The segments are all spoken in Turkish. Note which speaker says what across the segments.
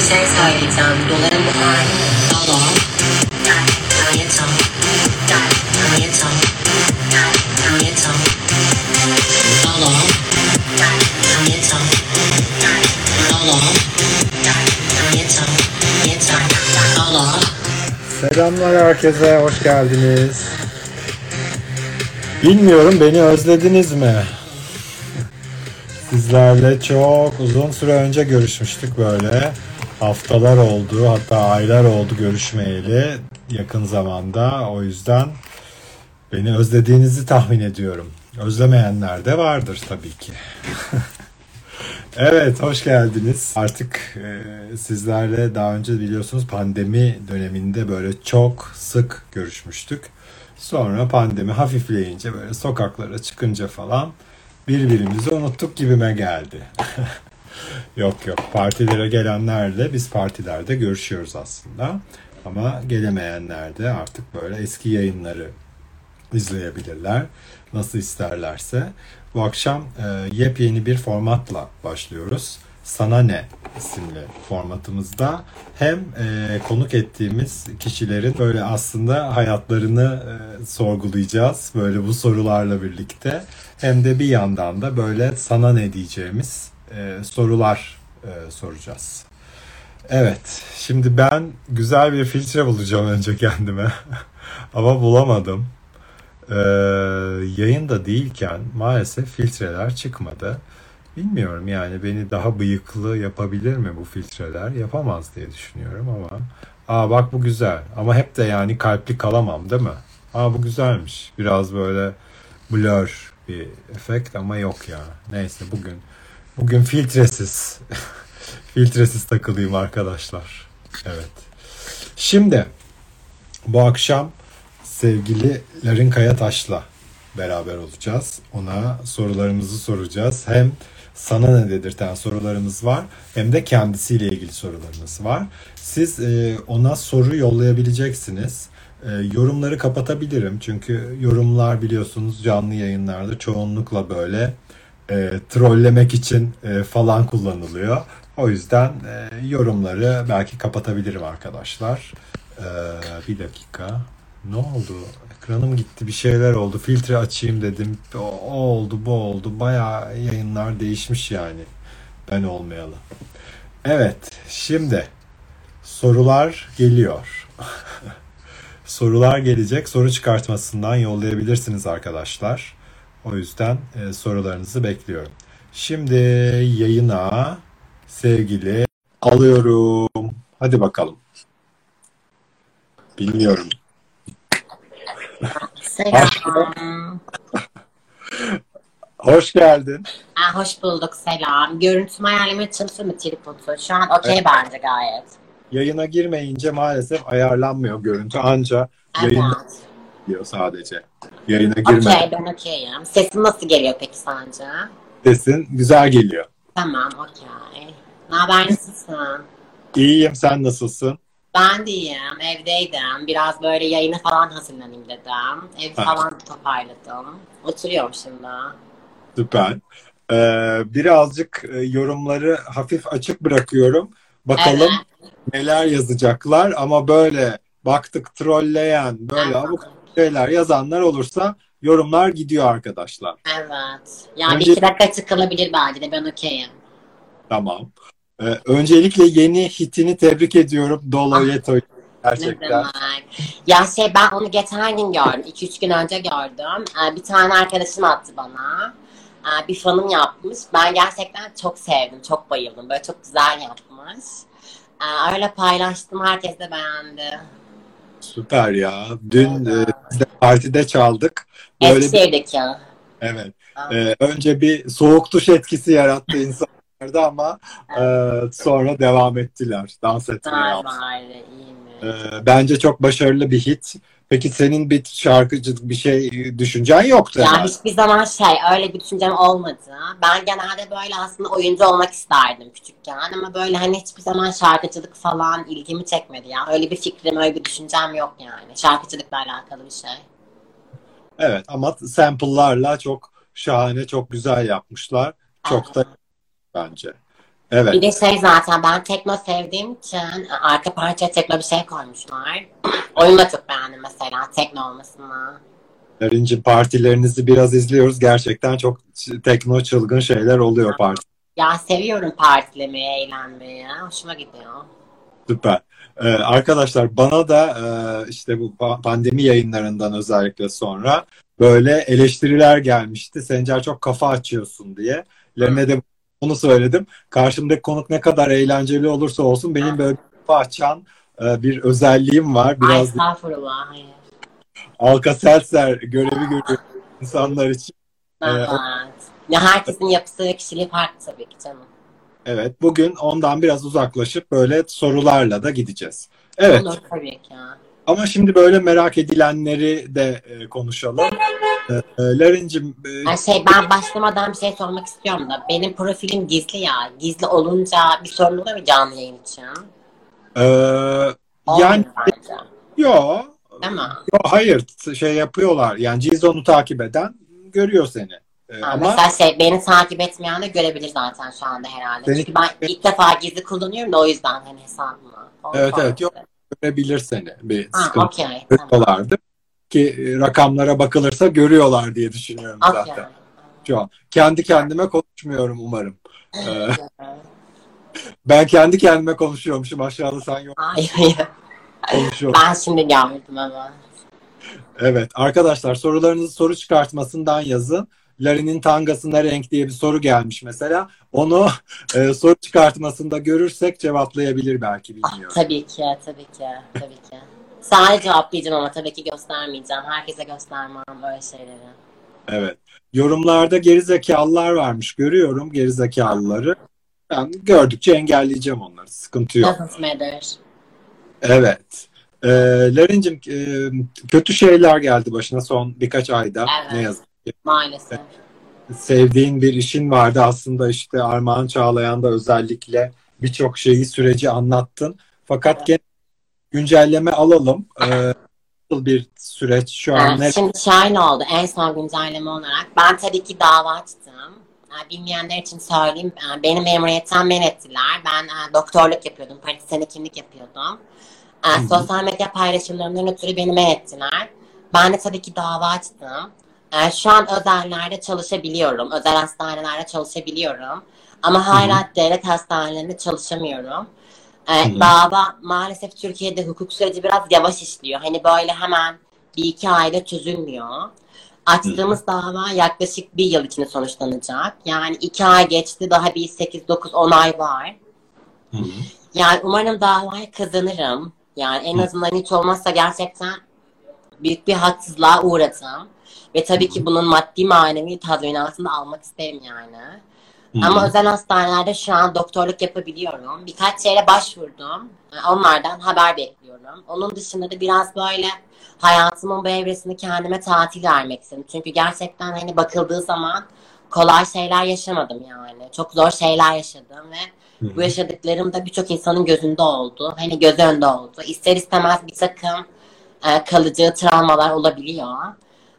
Speaker 1: söyleyeceğim. Doların o. Dolu. Gayet o. Gayet o. Dolu.
Speaker 2: Selamlar herkese, hoş geldiniz. Bilmiyorum beni özlediniz mi? Sizlerle çok uzun süre önce görüşmüştük böyle. Haftalar oldu, hatta aylar oldu görüşmeyeli yakın zamanda. O yüzden beni özlediğinizi tahmin ediyorum. Özlemeyenler de vardır tabii ki. Evet, hoş geldiniz. Artık e, sizlerle daha önce biliyorsunuz pandemi döneminde böyle çok sık görüşmüştük. Sonra pandemi hafifleyince böyle sokaklara çıkınca falan birbirimizi unuttuk gibime geldi. yok yok, partilere gelenlerle biz partilerde görüşüyoruz aslında. Ama gelemeyenler de artık böyle eski yayınları izleyebilirler. Nasıl isterlerse. Bu akşam e, yepyeni bir formatla başlıyoruz. Sana Ne isimli formatımızda hem e, konuk ettiğimiz kişilerin böyle aslında hayatlarını e, sorgulayacağız böyle bu sorularla birlikte hem de bir yandan da böyle sana ne diyeceğimiz e, sorular e, soracağız. Evet, şimdi ben güzel bir filtre bulacağım önce kendime ama bulamadım. Ee, yayında değilken maalesef filtreler çıkmadı. Bilmiyorum yani beni daha bıyıklı yapabilir mi bu filtreler? Yapamaz diye düşünüyorum ama. Aa bak bu güzel ama hep de yani kalpli kalamam değil mi? Aa bu güzelmiş. Biraz böyle blur bir efekt ama yok ya. Neyse bugün bugün filtresiz filtresiz takılayım arkadaşlar. Evet. Şimdi bu akşam sevgili Larin Kayataş'la beraber olacağız. Ona sorularımızı soracağız. Hem sana ne dedirten sorularımız var hem de kendisiyle ilgili sorularımız var. Siz e, ona soru yollayabileceksiniz. E, yorumları kapatabilirim çünkü yorumlar biliyorsunuz canlı yayınlarda çoğunlukla böyle e, trollemek için e, falan kullanılıyor. O yüzden e, yorumları belki kapatabilirim arkadaşlar. E, bir dakika. Ne oldu? Ekranım gitti bir şeyler oldu. Filtre açayım dedim. O, o oldu bu oldu. Bayağı yayınlar değişmiş yani. Ben olmayalı. Evet şimdi sorular geliyor. sorular gelecek. Soru çıkartmasından yollayabilirsiniz arkadaşlar. O yüzden e, sorularınızı bekliyorum. Şimdi yayına sevgili alıyorum. Hadi bakalım. Bilmiyorum.
Speaker 1: Selam.
Speaker 2: Hoş geldin.
Speaker 1: Aa, hoş bulduk selam. Görüntümü ayarlamaya çalışıyorum mı tripodu? Şu an okey
Speaker 2: Evet.
Speaker 1: bence gayet.
Speaker 2: Yayına girmeyince maalesef ayarlanmıyor görüntü. Anca yayın
Speaker 1: Evet.
Speaker 2: diyor sadece. Yayına girme
Speaker 1: Okey ben okeyim. Sesim nasıl geliyor peki sence?
Speaker 2: desin. Güzel geliyor.
Speaker 1: Tamam okey. Ne haber nasılsın?
Speaker 2: İyiyim sen nasılsın?
Speaker 1: Ben de iyiyim. Evdeydim. Biraz böyle yayına falan hazırlanayım dedim. Evi
Speaker 2: Ha.
Speaker 1: falan toparladım. Oturuyorum şimdi.
Speaker 2: Süper. Ee, birazcık e, yorumları hafif açık bırakıyorum. Bakalım neler yazacaklar ama böyle baktık trolleyen böyle
Speaker 1: Evet.
Speaker 2: abuk şeyler yazanlar olursa yorumlar gidiyor arkadaşlar.
Speaker 1: Evet. Yani
Speaker 2: Önce-
Speaker 1: bir iki dakika çıkılabilir bence de ben okeyim.
Speaker 2: Tamam. Ee, öncelikle yeni hitini tebrik ediyorum. Dolo
Speaker 1: Ah.
Speaker 2: Yeto
Speaker 1: Ne
Speaker 2: gerçekten.
Speaker 1: Ya şey ben onu geçen gün gördüm. 2-3 gün önce gördüm. Ee, Bir tane arkadaşım attı bana. Ee, Bir fanım yapmış. Ben gerçekten çok sevdim. Çok bayıldım. Böyle çok güzel yapmış. Ee, Öyle paylaştım. Herkes de beğendi.
Speaker 2: Süper ya. Dün e, biz de partide çaldık. Böyle bir,
Speaker 1: Eskişehir'deki.
Speaker 2: evet. Ee, önce bir soğuk duş etkisi yarattı insanlarda ama e, sonra devam ettiler. Dans etmeye.
Speaker 1: Var var. iyi
Speaker 2: bence çok başarılı bir hit. Peki senin bir şarkıcılık bir şey düşüncen yoktu
Speaker 1: Ya
Speaker 2: herhalde.
Speaker 1: hiçbir zaman şey öyle bir düşüncem olmadı. Ben genelde böyle aslında oyuncu olmak isterdim küçükken ama böyle hani hiçbir zaman şarkıcılık falan ilgimi çekmedi ya. Öyle bir fikrim, öyle bir düşüncem yok yani. Şarkıcılıkla alakalı bir şey.
Speaker 2: Evet ama sample'larla çok şahane, çok güzel yapmışlar. Çok da bence. Evet.
Speaker 1: Bir de şey zaten ben tekno sevdiğim için arka parçaya tekno bir şey koymuşlar. Oyunu da çok beğendim mesela tekno olmasını.
Speaker 2: Larincim partilerinizi biraz izliyoruz. Gerçekten çok tekno çılgın şeyler oluyor parti.
Speaker 1: Ya seviyorum partilemeyi, eğlenmeyi. Hoşuma gidiyor.
Speaker 2: Süper. Ee, arkadaşlar bana da e, işte bu pa- pandemi yayınlarından özellikle sonra böyle eleştiriler gelmişti. Sencer çok kafa açıyorsun diye. Lerine de onu söyledim. Karşımdaki konuk ne kadar eğlenceli olursa olsun benim böyle kafa açan e, bir özelliğim var.
Speaker 1: Ay
Speaker 2: Biraz
Speaker 1: estağfurullah. Hayır.
Speaker 2: Alka-Seltzer görevi görüyorum insanlar için.
Speaker 1: Evet. Ya herkesin yapısı ve kişiliği farklı tabii ki canım.
Speaker 2: Evet, bugün ondan biraz uzaklaşıp böyle sorularla da gideceğiz. Evet,
Speaker 1: Olur tabii ki.
Speaker 2: ama şimdi böyle merak edilenleri de e, konuşalım. E, e, Larincim, e,
Speaker 1: Ay şey ben başlamadan bir şey sormak istiyorum da benim profilim gizli ya. Gizli olunca bir sorun olur mu canlı yayın için?
Speaker 2: e,
Speaker 1: Olmuyor
Speaker 2: yani
Speaker 1: bence.
Speaker 2: yo,
Speaker 1: Değil mi?
Speaker 2: yo, hayır şey yapıyorlar. Yani Cizon'u takip eden görüyor seni. E,
Speaker 1: Ha,
Speaker 2: ama
Speaker 1: Mesela şey beni takip etmeyen de görebilir zaten şu anda herhalde.
Speaker 2: Seni-
Speaker 1: Çünkü ben ilk defa gizli kullanıyorum da o yüzden hani hesabımı.
Speaker 2: Evet, evet, yok. görebilir seni. Bir
Speaker 1: Ha
Speaker 2: sıkıntı
Speaker 1: okey. Tamam.
Speaker 2: Ki e, rakamlara bakılırsa görüyorlar diye düşünüyorum
Speaker 1: Okey.
Speaker 2: zaten şu an. Kendi kendime konuşmuyorum umarım. E, ben kendi kendime konuşuyormuşum aşağıda sen yok
Speaker 1: Hayır hayır. Ben şimdi gördüm ama.
Speaker 2: Evet arkadaşlar sorularınızı soru çıkartmasından yazın. Lari'nin tangası ne renk diye bir soru gelmiş mesela. Onu e, soru çıkartmasında görürsek cevaplayabilir belki
Speaker 1: Ah,
Speaker 2: bilmiyorum.
Speaker 1: tabii ki, tabii ki, tabii ki. Sadece cevaplayacağım ama tabii ki göstermeyeceğim. Herkese göstermem öyle şeyleri.
Speaker 2: Evet. Yorumlarda gerizekalılar varmış. Görüyorum gerizekalıları. Ben gördükçe engelleyeceğim onları. Sıkıntı yok.
Speaker 1: Doesn't matter.
Speaker 2: Evet. Ee, Larincim e, kötü şeyler geldi başına son birkaç ayda.
Speaker 1: Evet.
Speaker 2: Ne yazık.
Speaker 1: Maalesef.
Speaker 2: sevdiğin bir işin vardı aslında işte Armağan Çağlayan'da özellikle birçok şeyi süreci anlattın. Fakat
Speaker 1: Evet.
Speaker 2: Güncelleme alalım. Ee, nasıl bir süreç şu an
Speaker 1: Evet, şimdi şöyle oldu en son güncelleme olarak. Ben tabii ki dava açtım. Yani bilmeyenler için söyleyeyim. Yani Beni memuriyetten men ettiler. Ben e, doktorluk yapıyordum. Pratisyen hekimlik yapıyordum. E,
Speaker 2: hı.
Speaker 1: sosyal medya paylaşımlarından ötürü beni men ettiler. Ben de tabii ki dava açtım. Şu an özellerde çalışabiliyorum. Özel hastanelerde çalışabiliyorum. Ama hala devlet hastanelerinde çalışamıyorum. E,
Speaker 2: Hı.
Speaker 1: dava maalesef Türkiye'de hukuk süreci biraz yavaş işliyor. Hani böyle hemen bir iki ayda çözülmüyor. Açtığımız dava yaklaşık bir yıl içinde sonuçlanacak. Yani iki ay geçti daha bir 8-9-10 ay var.
Speaker 2: Hı hı.
Speaker 1: Yani umarım davayı kazanırım. Yani en
Speaker 2: Hı.
Speaker 1: azından hiç olmazsa gerçekten büyük bir haksızlığa uğradım. Ve tabii ki bunun maddi manevi tazminatını almak isterim yani.
Speaker 2: Hı
Speaker 1: Ama özel hastanelerde şu an doktorluk yapabiliyorum. Birkaç yere başvurdum. Onlardan haber bekliyorum. Onun dışında da biraz böyle hayatımın bu evresini kendime tatil vermek istedim. Çünkü gerçekten hani bakıldığı zaman kolay şeyler yaşamadım yani. Çok zor şeyler yaşadım ve
Speaker 2: Hı
Speaker 1: bu yaşadıklarım da birçok insanın gözünde oldu. Hani göz önünde oldu. İster istemez bir takım e, kalıcı travmalar olabiliyor.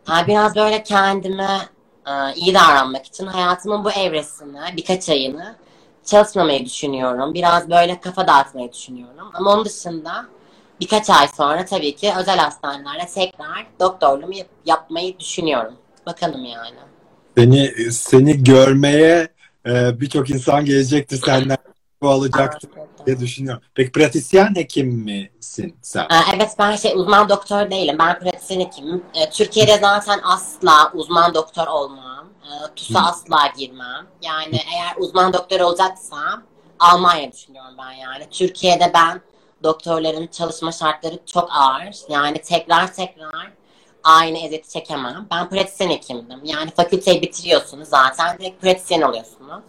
Speaker 1: Ha, biraz böyle kendime iyi davranmak için hayatımın bu evresini, birkaç ayını çalışmamayı düşünüyorum. Biraz böyle kafa dağıtmayı düşünüyorum. Ama onun dışında birkaç ay sonra tabii ki özel hastanelerde tekrar doktorluğumu yap- yapmayı düşünüyorum. Bakalım yani.
Speaker 2: Seni seni görmeye e, birçok insan gelecektir senden bu alacaktır diye düşünüyorum. Peki pratisyen hekim misin sen?
Speaker 1: Evet ben şey uzman doktor değilim. Ben pratisyen hekimim. Ee, Türkiye'de zaten asla uzman doktor olmam. Ee, TUS'a
Speaker 2: Hı.
Speaker 1: asla girmem. Yani eğer uzman doktor olacaksam Almanya düşünüyorum ben yani. Türkiye'de ben doktorların çalışma şartları çok ağır. Yani tekrar tekrar aynı eziyeti çekemem. Ben pratisyen hekimdim. Yani fakülteyi bitiriyorsunuz zaten direkt pratisyen oluyorsunuz.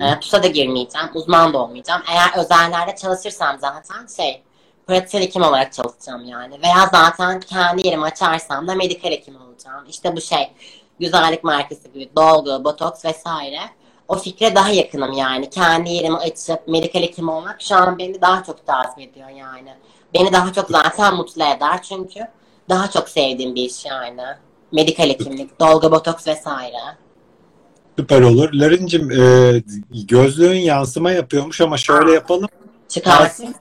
Speaker 1: E, TUS'a da girmeyeceğim, uzman da olmayacağım. Eğer özellerde çalışırsam zaten şey, pratisyen hekim olarak çalışacağım yani. Veya zaten kendi yerimi açarsam da medikal hekim olacağım. İşte bu şey, güzellik merkezi gibi dolgu, botoks vesaire. O fikre daha yakınım yani. Kendi yerimi açıp medikal hekim olmak şu an beni daha çok tatmin ediyor yani. Beni daha çok zaten mutlu eder çünkü daha çok sevdiğim bir iş yani. Medikal hekimlik, dolgu, botoks vesaire.
Speaker 2: Süper olur. Larincim e, gözlüğün yansıma yapıyormuş ama şöyle yapalım.
Speaker 1: Çıkarsın.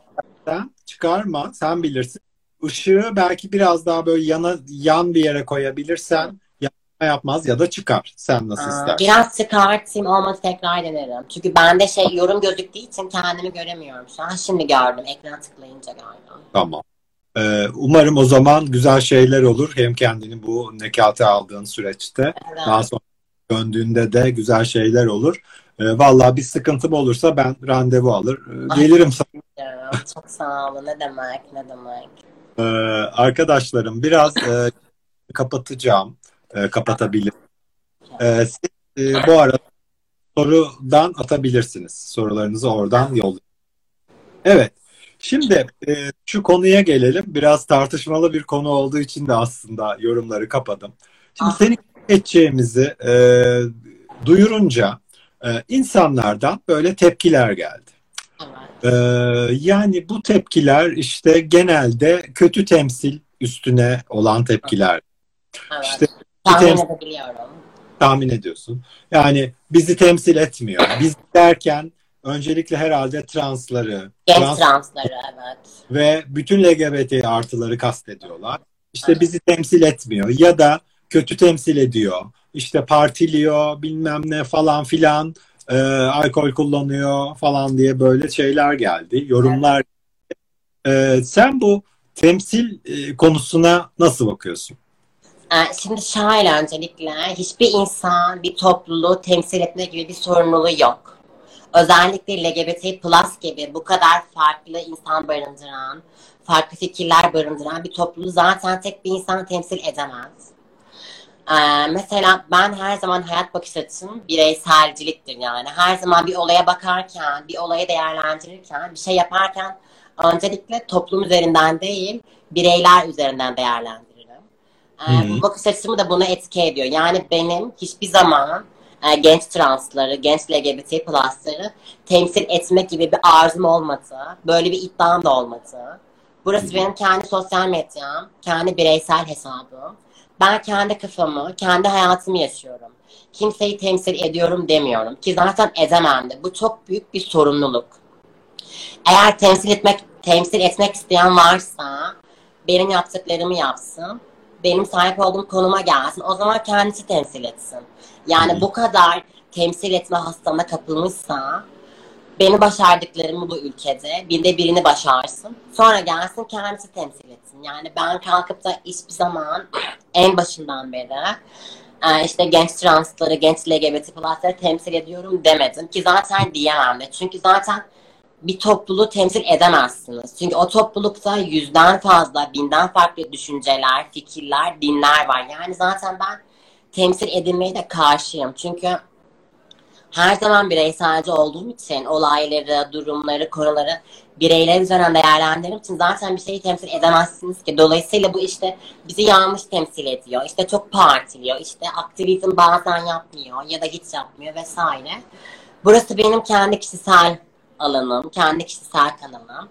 Speaker 2: Sen çıkarma. Sen bilirsin. Işığı belki biraz daha böyle yana yan bir yere koyabilirsen yansıma yapmaz ya da çıkar. Sen nasıl
Speaker 1: Aa,
Speaker 2: istersen.
Speaker 1: Biraz çıkartayım olmadı tekrar denerim. Çünkü bende şey yorum gözüktüğü için kendimi göremiyorum şu an. Şimdi gördüm. Ekrana tıklayınca gördüm.
Speaker 2: Tamam. Ee, umarım o zaman güzel şeyler olur. Hem kendini bu nekate aldığın süreçte
Speaker 1: Evet.
Speaker 2: daha sonra döndüğünde de güzel şeyler olur. Ee, vallahi bir sıkıntım olursa ben randevu alır.
Speaker 1: Ay.
Speaker 2: gelirim sana.
Speaker 1: Çok sağ olun. Ne demek ne demek.
Speaker 2: Ee, arkadaşlarım biraz e, kapatacağım. E, kapatabilirim. Ee, siz e, bu arada sorudan atabilirsiniz. Sorularınızı oradan yollayın. Evet. Şimdi e, şu konuya gelelim. Biraz tartışmalı bir konu olduğu için de aslında yorumları kapadım. Şimdi
Speaker 1: Ah.
Speaker 2: senin geçeceğimizi e, duyurunca e, insanlardan böyle tepkiler geldi.
Speaker 1: Evet.
Speaker 2: Ee, yani bu tepkiler işte genelde kötü temsil üstüne olan tepkiler.
Speaker 1: Evet.
Speaker 2: İşte
Speaker 1: Tahmin edebiliyorum.
Speaker 2: tahmin ediyorsun. Yani bizi temsil etmiyor. Biz derken öncelikle herhalde transları,
Speaker 1: Genç
Speaker 2: trans
Speaker 1: transları evet.
Speaker 2: ve bütün LGBT artıları kastediyorlar. İşte bizi temsil etmiyor ya da kötü temsil ediyor. İşte partiliyor bilmem ne falan filan e, alkol kullanıyor falan diye böyle şeyler geldi. Yorumlar. E, sen bu temsil e, konusuna nasıl bakıyorsun?
Speaker 1: Ee, Şimdi şöyle öncelikle hiçbir insan bir topluluğu temsil etme gibi bir sorumluluğu yok. Özellikle LGBT plus gibi bu kadar farklı insan barındıran, farklı fikirler barındıran bir topluluğu zaten tek bir insan temsil edemez. Ee, mesela ben her zaman hayat bakış açım bireyselciliktir yani. Her zaman bir olaya bakarken, bir olayı değerlendirirken, bir şey yaparken öncelikle toplum üzerinden değil, bireyler üzerinden değerlendiririm. Ee,
Speaker 2: Hı.
Speaker 1: bu bakış açımı da buna etki ediyor. Yani benim hiçbir zaman e, genç transları, genç LGBT plusları temsil etmek gibi bir arzum olmadı. Böyle bir iddiam da olmadı. Burası benim kendi sosyal medyam, kendi bireysel hesabım. Ben kendi kafamı, kendi hayatımı yaşıyorum. Kimseyi temsil ediyorum demiyorum. Ki zaten edemem de. Bu çok büyük bir sorumluluk. Eğer temsil etmek temsil etmek isteyen varsa benim yaptıklarımı yapsın. Benim sahip olduğum konuma gelsin. O zaman kendisi temsil etsin. Yani bu kadar temsil etme hastalığına kapılmışsa beni başardıklarımı bu ülkede bir de birini başarsın. Sonra gelsin kendisi temsil etsin. Yani ben kalkıp da hiçbir zaman en başından beri e, işte genç transları, genç LGBT plusları temsil ediyorum demedim. Ki zaten diyemem de. Çünkü zaten bir topluluğu temsil edemezsiniz. Çünkü o toplulukta yüzden fazla, binden farklı düşünceler, fikirler, dinler var. Yani zaten ben temsil edilmeye de karşıyım. Çünkü her zaman bireyselci olduğum için olayları, durumları, konuları bireyler üzerinden değerlendirdiğim için zaten bir şeyi temsil edemezsiniz ki. Dolayısıyla bu işte bizi yanlış temsil ediyor. İşte çok partiliyor. İşte aktivizm bazen yapmıyor ya da hiç yapmıyor vesaire. Burası benim kendi kişisel alanım, kendi kişisel kanalım.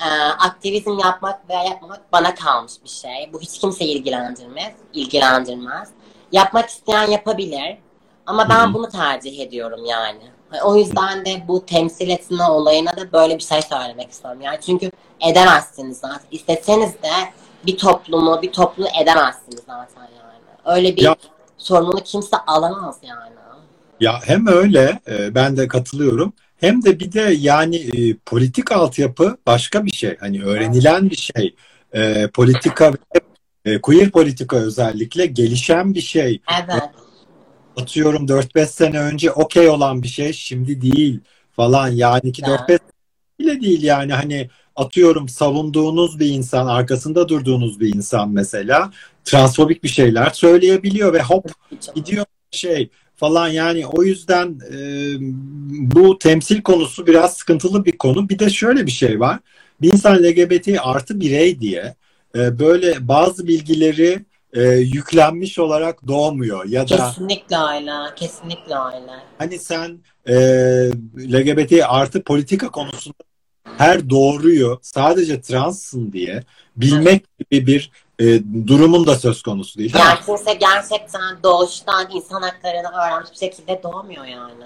Speaker 1: Ee, aktivizm yapmak veya yapmamak bana kalmış bir şey. Bu hiç kimseyi ilgilendirmez, ilgilendirmez. Yapmak isteyen yapabilir. Ama ben
Speaker 2: Hı hı.
Speaker 1: bunu tercih ediyorum yani. O yüzden de bu temsil etme olayına da böyle bir şey söylemek istiyorum. Yani çünkü edemezsiniz zaten. İsteseniz de bir toplumu, bir topluluğu edemezsiniz zaten yani. Öyle bir
Speaker 2: Ya-
Speaker 1: sorumluluk kimse alamaz yani.
Speaker 2: Ya hem öyle e, ben de katılıyorum hem de bir de yani e, politik altyapı başka bir şey. Hani öğrenilen bir şey. E, politika ve e, queer politika özellikle gelişen bir şey.
Speaker 1: Evet.
Speaker 2: Atıyorum 4-5 sene önce okey olan bir şey şimdi değil falan. Yani ki
Speaker 1: Evet.
Speaker 2: 4-5 bile değil yani hani atıyorum savunduğunuz bir insan, arkasında durduğunuz bir insan mesela transfobik bir şeyler söyleyebiliyor ve hop gidiyor şey falan yani o yüzden e, bu temsil konusu biraz sıkıntılı bir konu. Bir de şöyle bir şey var. Bir insan LGBT artı birey diye e, böyle bazı bilgileri e, yüklenmiş olarak doğmuyor ya da
Speaker 1: Kesinlikle öyle. Kesinlikle öyle.
Speaker 2: hani sen e, LGBT artı politika konusunda her doğruyu sadece transsın diye bilmek gibi bir e, durumun da söz konusu değil.
Speaker 1: Yani kimse gerçekten doğuştan insan haklarını öğrenmiş bir şekilde doğmuyor yani.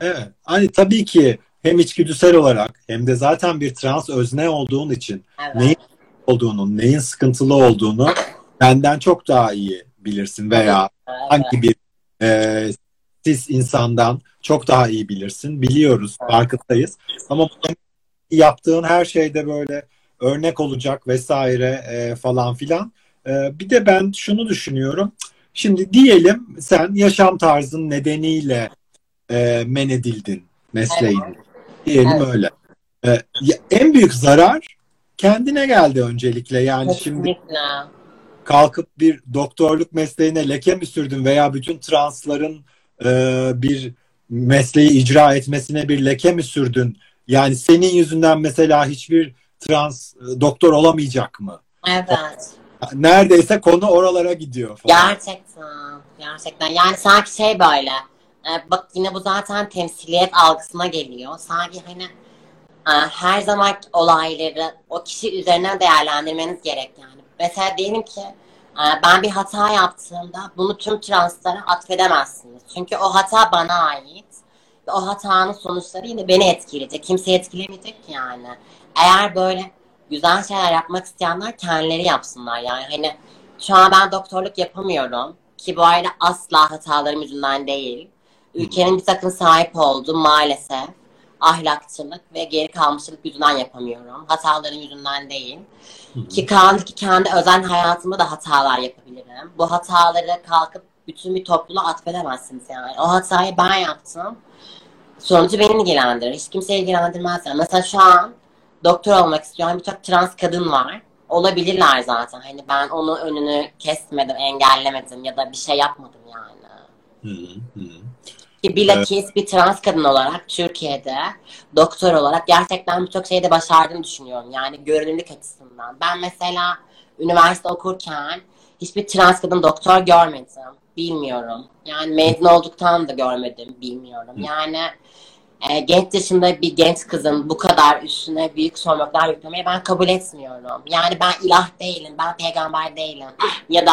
Speaker 2: Evet. Hani tabii ki hem içgüdüsel olarak hem de zaten bir trans özne olduğun için
Speaker 1: Evet.
Speaker 2: neyin olduğunu, neyin sıkıntılı olduğunu benden çok daha iyi bilirsin veya
Speaker 1: Evet.
Speaker 2: hangi bir e, cis insandan çok daha iyi bilirsin. Biliyoruz, farkındayız. Ama yaptığın her şeyde böyle örnek olacak vesaire e, falan filan. E, bir de ben şunu düşünüyorum. Şimdi diyelim sen yaşam tarzın nedeniyle e, men edildin mesleğini. Diyelim
Speaker 1: Evet.
Speaker 2: öyle. E, en büyük zarar kendine geldi öncelikle. Yani şimdi
Speaker 1: Kesinlikle.
Speaker 2: Kalkıp bir doktorluk mesleğine leke mi sürdün veya bütün transların e, bir mesleği icra etmesine bir leke mi sürdün? Yani senin yüzünden mesela hiçbir trans e, doktor olamayacak mı?
Speaker 1: Evet.
Speaker 2: Neredeyse konu oralara gidiyor falan.
Speaker 1: Gerçekten. Gerçekten. Yani sanki şey böyle. e, bak yine bu zaten temsiliyet algısına geliyor. Sanki hani e, her zaman olayları o kişi üzerinden değerlendirmeniz gerek yani. Mesela diyelim ki e, ben bir hata yaptığımda bunu tüm translara atfedemezsiniz. Çünkü o hata bana ait. Ve o hatanın sonuçları yine beni etkileyecek. Kimseyi etkilemeyecek ki yani. Eğer böyle güzel şeyler yapmak isteyenler kendileri yapsınlar yani. Hani şu an ben doktorluk yapamıyorum. Ki bu arada asla hatalarım yüzünden değil. Ülkenin bir takım sahip olduğu maalesef ahlakçılık ve geri kalmışlık yüzünden yapamıyorum. Hataların yüzünden değil. Ki kaldı ki kendi özel hayatımda da hatalar yapabilirim. Bu hataları kalkıp bütün bir topluluğa atfedemezsiniz yani. O hatayı ben yaptım. Sonucu beni ilgilendirir. Hiç kimseyi ilgilendirmez. Yani. Mesela şu an doktor olmak isteyen birçok trans kadın var. Olabilirler zaten. Hani ben onun önünü kesmedim, engellemedim ya da bir şey yapmadım yani.
Speaker 2: Hı hı.
Speaker 1: Ki bilakis bir trans kadın olarak Türkiye'de doktor olarak gerçekten birçok şeyi de başardığını düşünüyorum. Yani görünürlük açısından. Ben mesela üniversite okurken hiçbir trans kadın doktor görmedim. Bilmiyorum. Yani mezun olduktan da görmedim. Bilmiyorum. Yani e, genç yaşında bir genç kızın bu kadar üstüne büyük sorumluluklar yüklemeyi ben kabul etmiyorum. Yani ben ilah değilim. Ben peygamber değilim. ya da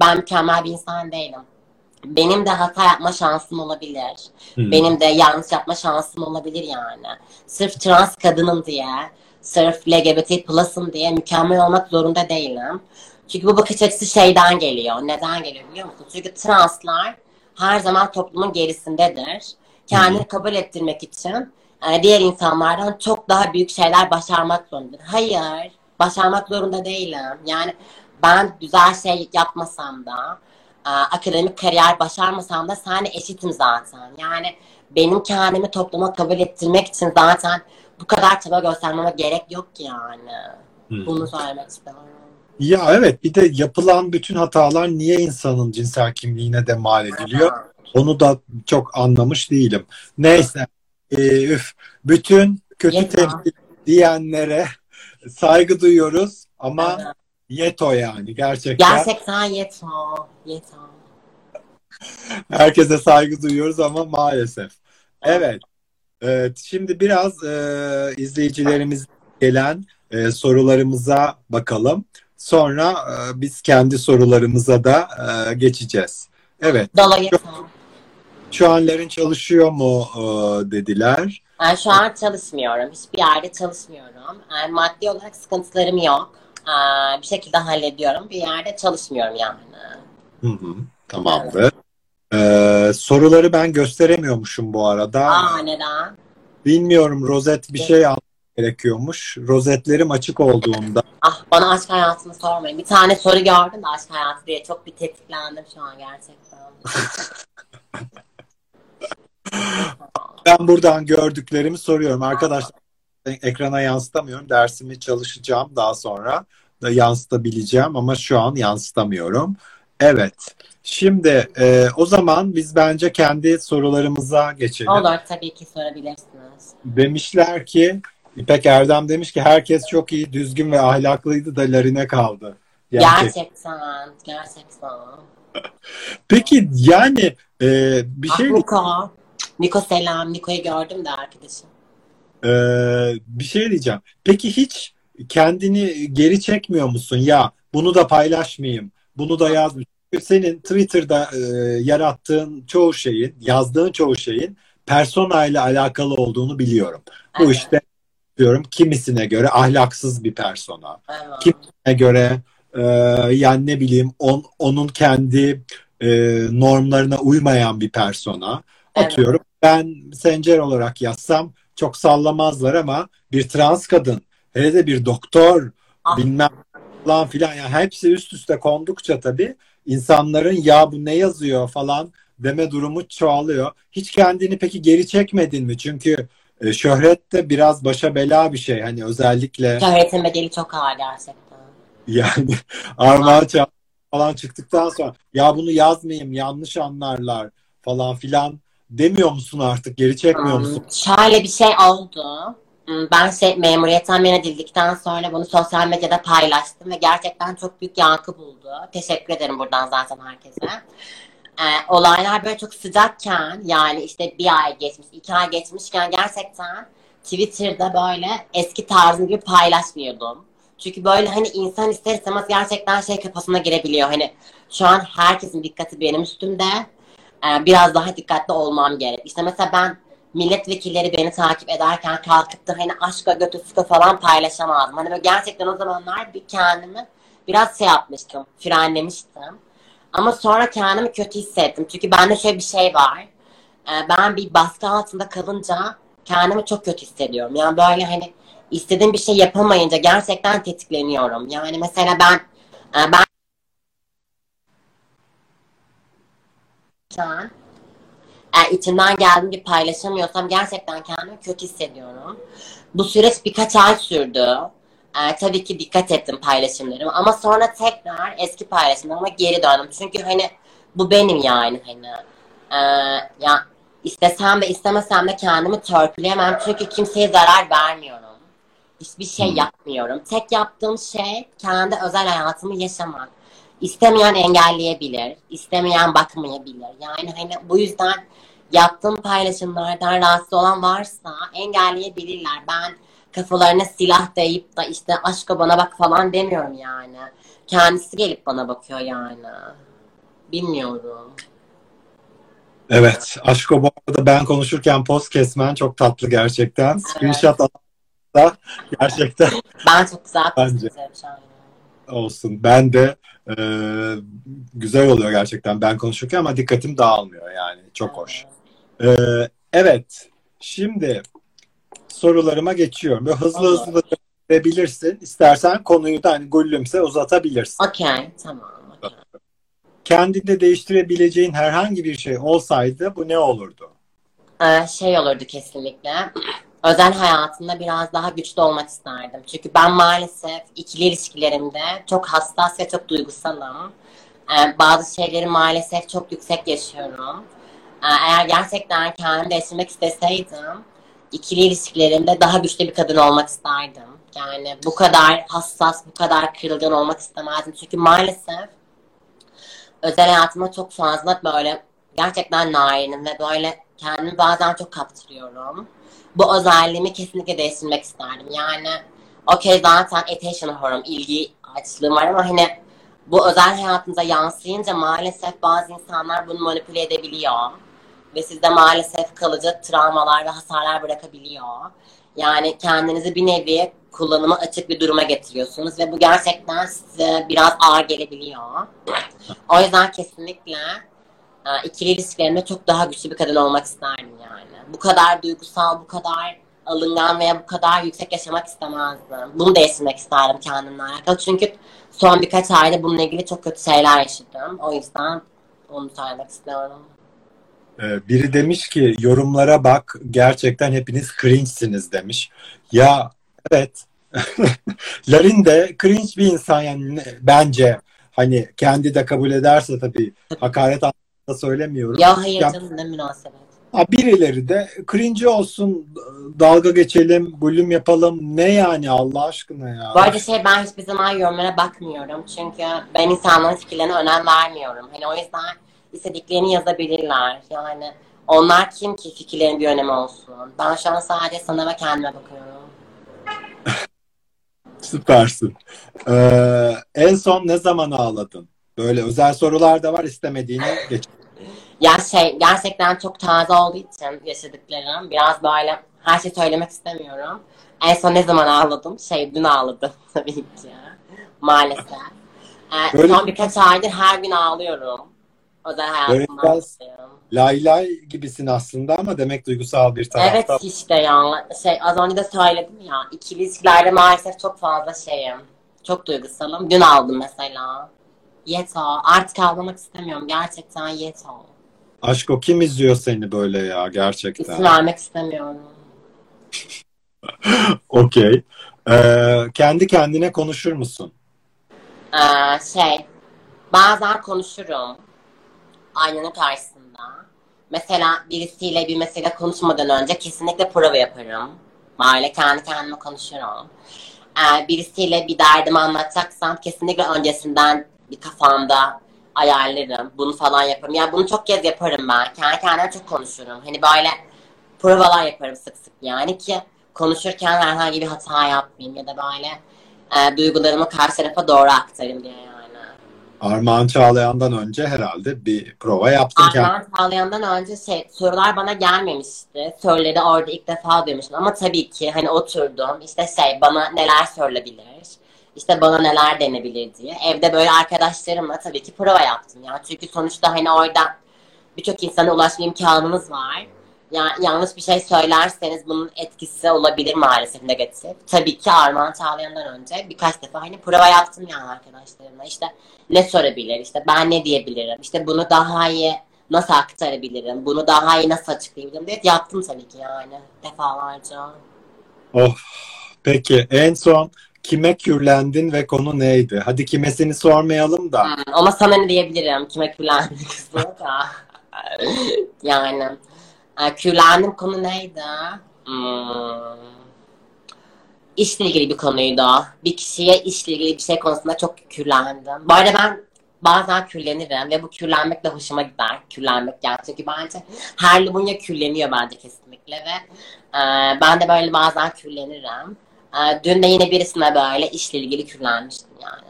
Speaker 1: ben mükemmel bir insan değilim. Benim de hata yapma şansım olabilir.
Speaker 2: Hı.
Speaker 1: Benim de yanlış yapma şansım olabilir yani. Sırf trans kadınım diye, sırf LGBT plus'ım diye mükemmel olmak zorunda değilim. Çünkü bu bakış açısı şeyden geliyor. Neden geliyor biliyor musun? Çünkü translar her zaman toplumun gerisindedir. Kendini kabul ettirmek için e, diğer insanlardan çok daha büyük şeyler başarmak zorundadır. Hayır, başarmak zorunda değilim. Yani ben güzel şey yapmasam da, akademik kariyer başarmasam da seninle eşitim zaten. Yani benim kendimi topluma kabul ettirmek için zaten bu kadar çaba göstermeme gerek yok ki yani.
Speaker 2: Hı.
Speaker 1: Bunu söylemek istiyorum.
Speaker 2: Ya evet bir de yapılan bütün hatalar niye insanın cinsel kimliğine de mal ediliyor? Onu da çok anlamış değilim. Neyse. Ee, üf. Bütün kötü
Speaker 1: Yeter.
Speaker 2: temsil diyenlere saygı duyuyoruz ama
Speaker 1: Evet.
Speaker 2: Yeto yani gerçekten.
Speaker 1: Gerçekten yeter. Yeter.
Speaker 2: Herkese saygı duyuyoruz ama maalesef. Evet. Evet, şimdi biraz e, izleyicilerimiz gelen e, sorularımıza bakalım. Sonra e, biz kendi sorularımıza da e, geçeceğiz. Evet.
Speaker 1: Dolayısıyla
Speaker 2: Şu an Lerin çalışıyor mu e, dediler.
Speaker 1: ben şu an çalışmıyorum. Hiçbir yerde çalışmıyorum. Yani maddi olarak sıkıntılarım yok. Ee, bir şekilde hallediyorum. Bir yerde çalışmıyorum yani.
Speaker 2: Hı hı, tamamdır. E, soruları ben gösteremiyormuşum bu arada.
Speaker 1: Aa neden?
Speaker 2: Bilmiyorum rozet bir şey almak gerekiyormuş. Rozetlerim açık olduğunda.
Speaker 1: Ah bana aşk hayatını sormayın. Bir tane soru gördüm de aşk hayatı diye çok bir tetiklendim şu an gerçekten.
Speaker 2: Ben buradan gördüklerimi soruyorum. Arkadaşlar ekrana yansıtamıyorum. Dersimi çalışacağım daha sonra da yansıtabileceğim ama şu an yansıtamıyorum. Evet. Şimdi e, o zaman biz bence kendi sorularımıza geçelim.
Speaker 1: Olur tabii ki sorabilirsiniz.
Speaker 2: Demişler ki İpek Erdem demiş ki herkes çok iyi, düzgün ve ahlaklıydı da Larine kaldı. Yani-
Speaker 1: Gerçekten, gerçekten.
Speaker 2: Peki yani e, bir
Speaker 1: Ah
Speaker 2: şey
Speaker 1: Niko. Niko selam. Niko'yu gördüm de arkadaşım.
Speaker 2: Ee, bir şey diyeceğim. Peki hiç kendini geri çekmiyor musun? Ya bunu da paylaşmayayım, bunu da yazmayayım. Senin Twitter'da e, yarattığın çoğu şeyin, yazdığın çoğu şeyin persona ile alakalı olduğunu biliyorum. Bu
Speaker 1: Evet.
Speaker 2: işte diyorum kimisine göre ahlaksız bir persona,
Speaker 1: Evet.
Speaker 2: kimisine göre e, yani ne bileyim on, onun kendi e, normlarına uymayan bir persona.
Speaker 1: Evet.
Speaker 2: Atıyorum ben Sencer olarak yazsam çok sallamazlar ama bir trans kadın hele de bir doktor
Speaker 1: Ah.
Speaker 2: bilmem falan filan yani hepsi üst üste kondukça tabii insanların ya bu ne yazıyor falan deme durumu çoğalıyor. Hiç kendini peki geri çekmedin mi? Çünkü e, şöhret de biraz başa bela bir şey. Hani özellikle
Speaker 1: Şöhretin bedeli çok ağır gerçekten.
Speaker 2: yani Armağan falan çıktıktan sonra ya bunu yazmayayım yanlış anlarlar falan filan demiyor musun artık? Geri çekmiyor
Speaker 1: Hmm,
Speaker 2: musun?
Speaker 1: Şöyle bir şey oldu. Hmm, Ben şey memuriyetten men edildikten sonra bunu sosyal medyada paylaştım ve gerçekten çok büyük yankı buldu. Teşekkür ederim buradan zaten herkese. Ee, olaylar böyle çok sıcakken yani işte bir ay geçmiş, iki ay geçmişken gerçekten Twitter'da böyle eski tarzım gibi paylaşmıyordum. Çünkü böyle hani insan ister istemez gerçekten şey kafasına girebiliyor. Hani şu an herkesin dikkati benim üstümde. Ee, biraz daha dikkatli olmam gerek. İşte mesela ben milletvekilleri beni takip ederken kalkıp da hani aşka götü sıkı falan paylaşamazdım. Hani böyle gerçekten o zamanlar bir kendimi biraz şey yapmıştım, frenlemiştim. Ama sonra kendimi kötü hissettim. Çünkü bende şöyle bir şey var. Ee, ben bir baskı altında kalınca kendimi çok kötü hissediyorum. Yani böyle hani istediğim bir şey yapamayınca gerçekten tetikleniyorum. Yani mesela ben e, ben Can, e, içimden geldiğim gibi paylaşamıyorsam gerçekten kendimi kötü hissediyorum. Bu süreç birkaç ay sürdü. E, tabii ki dikkat ettim paylaşımlarıma ama sonra tekrar eski paylaşımlarıma geri döndüm. Çünkü hani bu benim yani hani. E, ya istesem de istemesem de kendimi törpüleyemem çünkü kimseye zarar vermiyorum. Hiçbir şey yapmıyorum. Tek yaptığım şey kendi özel hayatımı yaşamak. İstemeyen engelleyebilir, istemeyen bakmayabilir. Yani hani bu yüzden yaptığım paylaşımlardan rahatsız olan varsa engelleyebilirler. Ben kafalarına silah dayayıp da işte aşka bana bak falan demiyorum yani. Kendisi gelip bana bakıyor yani. Bilmiyorum.
Speaker 2: Evet. Aşko bu arada ben konuşurken poz kesmen çok tatlı gerçekten. Screenshot da gerçekten
Speaker 1: Ben çok güzel
Speaker 2: Bence. olsun. Ben de e, güzel oluyor gerçekten ben konuşurken ama dikkatim dağılmıyor yani. Çok hoş. E, evet. Şimdi sorularıma geçiyorum. Böyle hızlı
Speaker 1: Olur.
Speaker 2: hızlı verebilirsin. İstersen konuyu da hani güllümse uzatabilirsin.
Speaker 1: Okey, tamam. okey.
Speaker 2: Kendinde değiştirebileceğin herhangi bir şey olsaydı bu ne olurdu?
Speaker 1: Ee, şey olurdu kesinlikle. Özel hayatımda biraz daha güçlü olmak isterdim. Çünkü ben maalesef ikili ilişkilerimde çok hassas ve çok duygusalım. Ee, bazı şeyleri maalesef çok yüksek yaşıyorum. Ee, eğer gerçekten kendimi değiştirmek isteseydim, ikili ilişkilerimde daha güçlü bir kadın olmak isterdim. Yani bu kadar hassas, bu kadar kırılgan olmak istemezdim. Çünkü maalesef özel hayatıma çok fazla böyle gerçekten nainim ve böyle kendimi bazen çok kaptırıyorum. Bu özelliğimi kesinlikle değiştirmek isterdim. Yani okey zaten attention whore'um, ilgi açlığım var ama hani bu özel hayatınıza yansıyınca maalesef bazı insanlar bunu manipüle edebiliyor. Ve sizde maalesef kalıcı travmalar ve hasarlar bırakabiliyor. Yani kendinizi bir nevi kullanıma açık bir duruma getiriyorsunuz ve bu gerçekten size biraz ağır gelebiliyor. O yüzden kesinlikle e, ikili ilişkilerimde çok daha güçlü bir kadın olmak isterdim yani. Bu kadar duygusal, bu kadar alıngan veya bu kadar yüksek yaşamak istemezdim. Bunu değiştirmek isterdim kendimle alakalı. Çünkü son birkaç ayda bununla ilgili çok kötü şeyler yaşadım. O yüzden onu söylemek istiyorum.
Speaker 2: Ee, Biri demiş ki yorumlara bak gerçekten hepiniz cringe'siniz demiş. Ya evet. Larin de cringe bir insan yani bence hani kendi de kabul ederse tabii hakaret anlamında söylemiyorum.
Speaker 1: Ya hayır canım ne münasebet.
Speaker 2: Birileri de cringe olsun dalga geçelim, bölüm yapalım. Ne yani Allah aşkına ya.
Speaker 1: Bu arada şey ben hiçbir zaman yorumlara bakmıyorum. Çünkü ben insanların fikirlerine önem vermiyorum. Hani o yüzden istediklerini yazabilirler. Yani onlar kim ki fikirlerin bir önemi olsun. Ben şu an sadece sana ve kendime bakıyorum.
Speaker 2: Süpersin. Ee, en son ne zaman ağladın? Böyle özel sorular da var istemediğini geç.
Speaker 1: Ya şey gerçekten çok taze olduğu için yaşadıklarım biraz böyle her şeyi söylemek istemiyorum. En son ne zaman ağladım? Şey dün ağladım tabii ki. Maalesef. Ee,
Speaker 2: Böyle-
Speaker 1: son birkaç aydır her gün ağlıyorum. Hayatımdan
Speaker 2: biraz-
Speaker 1: dolayı.
Speaker 2: Lay lay gibisin aslında ama demek duygusal bir tarafta.
Speaker 1: Evet işte ya. Şey az önce de söyledim ya. İkili ilişkilerde maalesef çok fazla şeyim. Çok duygusalım. Dün aldım mesela. Yeto. Artık ağlamak istemiyorum. Gerçekten yeto.
Speaker 2: Aşk o kim izliyor seni böyle ya
Speaker 1: İsim
Speaker 2: gerçekten.
Speaker 1: vermek istemiyorum.
Speaker 2: Okey. Ee, kendi kendine konuşur musun?
Speaker 1: Ee, şey, bazen konuşurum aynanın karşısında. Mesela birisiyle bir mesele konuşmadan önce kesinlikle prova yaparım. Böyle kendi kendime konuşurum. Ee, birisiyle bir derdimi anlatacaksam kesinlikle öncesinden bir kafamda ayarlarım. Bunu falan yaparım. Yani bunu çok kez yaparım ben. Kendi kendime çok konuşurum. Hani böyle provalar yaparım sık sık yani ki konuşurken herhangi bir hata yapmayayım ya da böyle e, duygularımı karşı tarafa doğru aktarayım diye yani.
Speaker 2: Armağan Çağlayan'dan önce herhalde bir prova yaptın.
Speaker 1: Armağan Çağlayan'dan önce şey, sorular bana gelmemişti. Soruları orada ilk defa duymuştum. Ama tabii ki hani oturdum. işte şey bana neler sorulabilir. İşte bana neler denebilir diye. Evde böyle arkadaşlarımla tabii ki prova yaptım. Yani çünkü sonuçta hani orada birçok insana ulaşma imkanınız var. Yani yanlış bir şey söylerseniz bunun etkisi olabilir maalesef negatif. Tabii ki Armağan Çağlayan'dan önce birkaç defa hani prova yaptım yani arkadaşlarımla. İşte ne sorabilir, işte ben ne diyebilirim, işte bunu daha iyi nasıl aktarabilirim, bunu daha iyi nasıl açıklayabilirim diye yaptım tabii ki yani defalarca.
Speaker 2: Oh. Peki en son kime kürlendin ve konu neydi? Hadi kimesini sormayalım da.
Speaker 1: Hmm, ama sana ne diyebilirim, kime küllendim kısmı da. yani küllendim konu neydi? Hmm. İşle ilgili bir konuydu. Bir kişiye işle ilgili bir şey konusunda çok küllendim. Bu arada ben bazen küllenirim ve bu küllenmek de hoşuma gider. Küllenmek yani çünkü bence her Lubunya külleniyor bence kesinlikle ve e, ben de böyle bazen küllenirim. E, dün de yine birisine böyle işle ilgili küllenmiştim yani.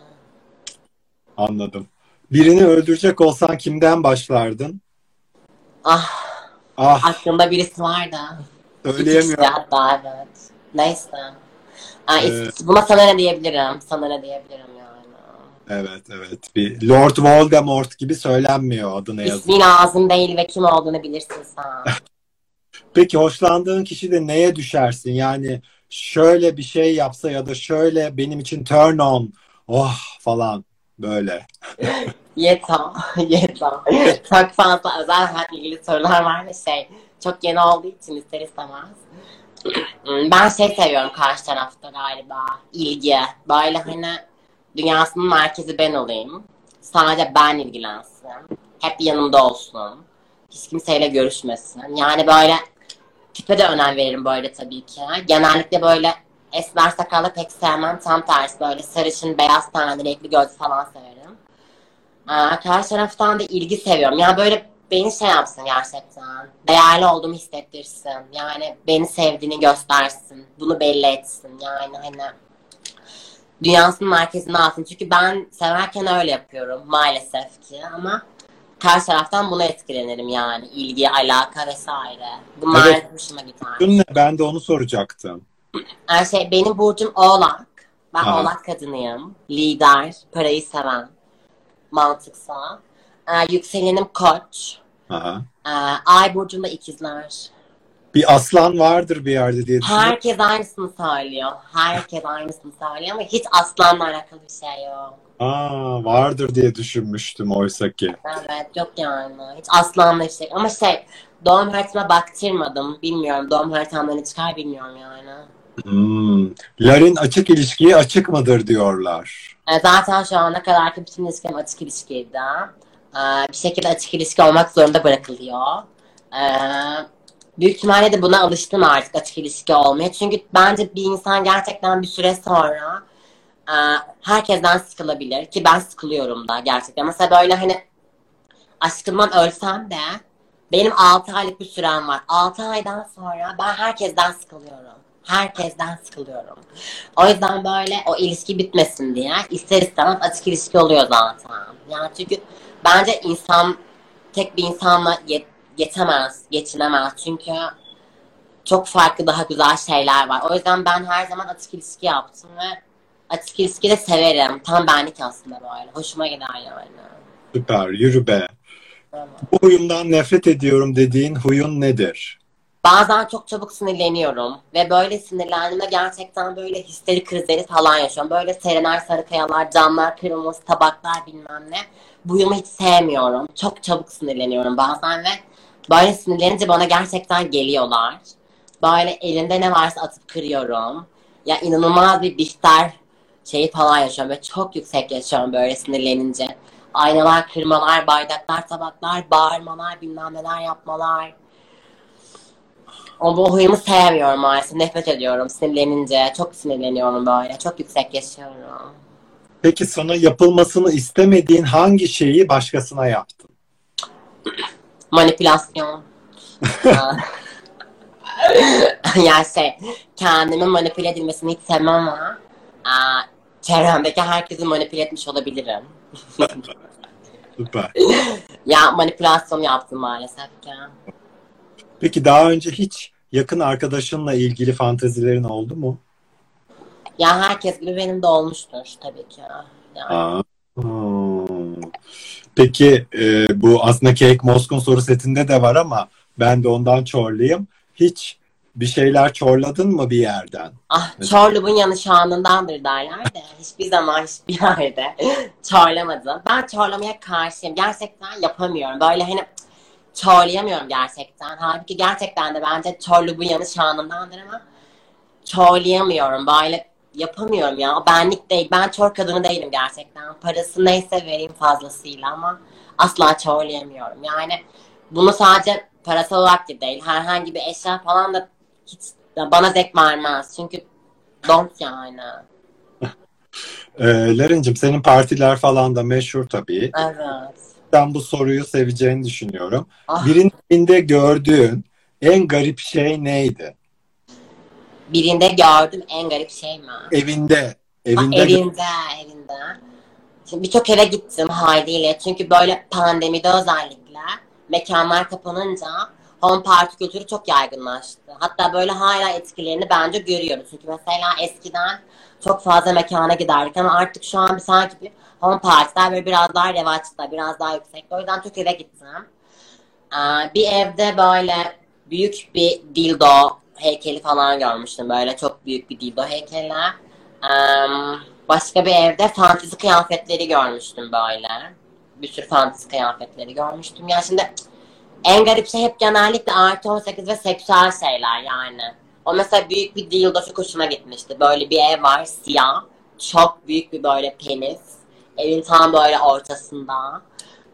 Speaker 2: Anladım. Birini öldürecek olsan kimden başlardın?
Speaker 1: Ah
Speaker 2: Ah
Speaker 1: aklımda birisi var da.
Speaker 2: söyleyemiyorum.
Speaker 1: Hatta evet. Neyse. Aa,
Speaker 2: Evet.
Speaker 1: Buna sana ne diyebilirim? Sana ne diyebilirim yani?
Speaker 2: Evet evet. Bir Lord Voldemort gibi söylenmiyor adı ne yazık.
Speaker 1: İsmi lazım değil ve kim olduğunu bilirsin sen.
Speaker 2: Peki hoşlandığın kişi de neye düşersin? Yani şöyle bir şey yapsa ya da şöyle benim için turn on. Oh falan böyle.
Speaker 1: Yeter. Yeter. çok fazla özel hayatla ilgili sorular var ve şey çok yeni olduğu için ister istemez. Ben şey seviyorum karşı tarafta galiba. ilgi. Böyle hani dünyasının merkezi ben olayım. Sadece ben ilgilensin. Hep yanımda olsun. Hiç kimseyle görüşmesin. Yani böyle tipe de önem veririm böyle tabii ki. Genellikle böyle esmer sakallı pek sevmem. Tam tersi böyle sarışın, beyaz tenli, renkli göz falan severim. Aa, karşı taraftan da ilgi seviyorum. Yani böyle beni şey yapsın gerçekten. Değerli olduğumu hissettirsin. Yani beni sevdiğini göstersin. Bunu belli etsin. Yani hani dünyasının merkezine alsın. Çünkü ben severken öyle yapıyorum maalesef ki ama karşı taraftan buna etkilenirim yani. ilgi, alaka vesaire. Bunlar
Speaker 2: Evet.
Speaker 1: hoşuma gider.
Speaker 2: Ne? Ben de onu soracaktım.
Speaker 1: Her şey benim burcum Oğlak. Ben
Speaker 2: Aha.
Speaker 1: Oğlak kadınıyım. Lider, parayı seven, mantıksal. Ee, yükselenim Koç.
Speaker 2: Aha.
Speaker 1: Ee, Ay burcum da ikizler.
Speaker 2: Bir aslan vardır bir yerde diye düşünüyorum.
Speaker 1: Herkes aynısını söylüyor. Herkes aynısını söylüyor ama hiç aslanla alakalı bir şey yok.
Speaker 2: Aa, vardır diye düşünmüştüm oysa ki.
Speaker 1: Evet yok yani. Hiç aslanla şey. Ama şey doğum haritama baktırmadım. Bilmiyorum. Doğum haritamda ne çıkar bilmiyorum yani.
Speaker 2: Hmm. Larin açık ilişkiye açık mıdır diyorlar.
Speaker 1: E, Zaten şu ana kadarki bütün ilişkilerim açık ilişkiydi. E, Bir şekilde açık ilişki olmak zorunda bırakılıyor. E, Büyük ihtimalle de buna alıştım artık açık ilişki olmaya. Çünkü bence bir insan gerçekten bir süre sonra e, herkesten sıkılabilir. Ki ben sıkılıyorum da gerçekten. Mesela böyle hani aşkımdan ölsem de benim 6 aylık bir sürem var. 6 aydan sonra ben herkesten sıkılıyorum. Herkesten sıkılıyorum. O yüzden böyle o ilişki bitmesin diye ister istemez açık ilişki oluyor zaten. Yani çünkü bence insan tek bir insanla yet- yetemez, geçinemez. Çünkü çok farklı daha güzel şeyler var. O yüzden ben her zaman açık ilişki yaptım ve açık ilişki de severim. Tam benlik aslında böyle. Hoşuma gider yani.
Speaker 2: Süper, yürü be.
Speaker 1: Evet.
Speaker 2: Bu huyumdan nefret ediyorum dediğin huyun nedir?
Speaker 1: Bazen çok çabuk sinirleniyorum ve böyle sinirlendiğimde gerçekten böyle histeri krizleri falan yaşıyorum. Böyle Serenay Sarıkayalar, camlar kırılması, tabaklar bilmem ne. Bu huyumu hiç sevmiyorum. Çok çabuk sinirleniyorum bazen ve böyle sinirlenince bana gerçekten geliyorlar. Böyle elinde ne varsa atıp kırıyorum. Ya inanılmaz bir bihter şeyi falan yaşıyorum ve çok yüksek yaşıyorum böyle sinirlenince. Aynalar kırmalar, bardaklar, tabaklar, bağırmalar, bilmem neler yapmalar. O bu huyumu sevmiyorum maalesef. Nefret ediyorum sinirlenince. Çok sinirleniyorum böyle. Çok yüksek yaşıyorum.
Speaker 2: Peki sana yapılmasını istemediğin hangi şeyi başkasına yaptın?
Speaker 1: Manipülasyon. yani şey, kendimin manipüle edilmesini hiç sevmem ama çevremdeki herkesi manipüle etmiş olabilirim.
Speaker 2: Süper.
Speaker 1: ya manipülasyon yaptım maalesef ki.
Speaker 2: Peki daha önce hiç yakın arkadaşınla ilgili fantezilerin oldu mu?
Speaker 1: Ya herkes gibi benim de olmuştur tabii ki. Yani.
Speaker 2: Aa. Peki e, bu aslında Cake Mosk'un soru setinde de var ama ben de ondan çorlayayım. Hiç bir şeyler çorladın mı bir yerden?
Speaker 1: Ah Çorlu'nun yanı şanındandır derler de hiçbir zaman hiçbir yerde çorlamadım. Ben çorlamaya karşıyım. Gerçekten yapamıyorum. Böyle hani çorlayamıyorum gerçekten. Halbuki gerçekten de bence Çorlu bu yanı şanındandır ama çorlayamıyorum. Böyle yapamıyorum ya. Benlik değil. Ben çor kadını değilim gerçekten. Parası neyse vereyim fazlasıyla ama asla çorlayamıyorum. Yani bunu sadece parasal olarak değil. Herhangi bir eşya falan da hiç bana zevk vermez. Çünkü don't yani.
Speaker 2: E, Lerincim senin partiler falan da meşhur tabii.
Speaker 1: Evet.
Speaker 2: Ben bu soruyu seveceğini düşünüyorum.
Speaker 1: Ah,
Speaker 2: Birinde gördüğün en garip şey neydi?
Speaker 1: birinde gördüm en garip şey mi?
Speaker 2: Evinde. Evinde.
Speaker 1: evinde, evinde. Şimdi birçok eve gittim haliyle. Çünkü böyle pandemide özellikle mekanlar kapanınca home party kültürü çok yaygınlaştı. Hatta böyle hala etkilerini bence görüyoruz. Çünkü mesela eskiden çok fazla mekana giderdik ama artık şu an bir sanki bir home partiler böyle biraz daha revaçta, biraz daha yüksek. O yüzden çok eve gittim. Ee, bir evde böyle büyük bir dildo heykeli falan görmüştüm. Böyle çok büyük bir dildo heykeli. Ee, başka bir evde fantezi kıyafetleri görmüştüm böyle. Bir sürü fantezi kıyafetleri görmüştüm. Ya şimdi en garip şey hep genellikle artı 18 ve seksüel şeyler yani. O mesela büyük bir dildo çok hoşuma gitmişti. Böyle bir ev var siyah. Çok büyük bir böyle penis. Evin tam böyle ortasında.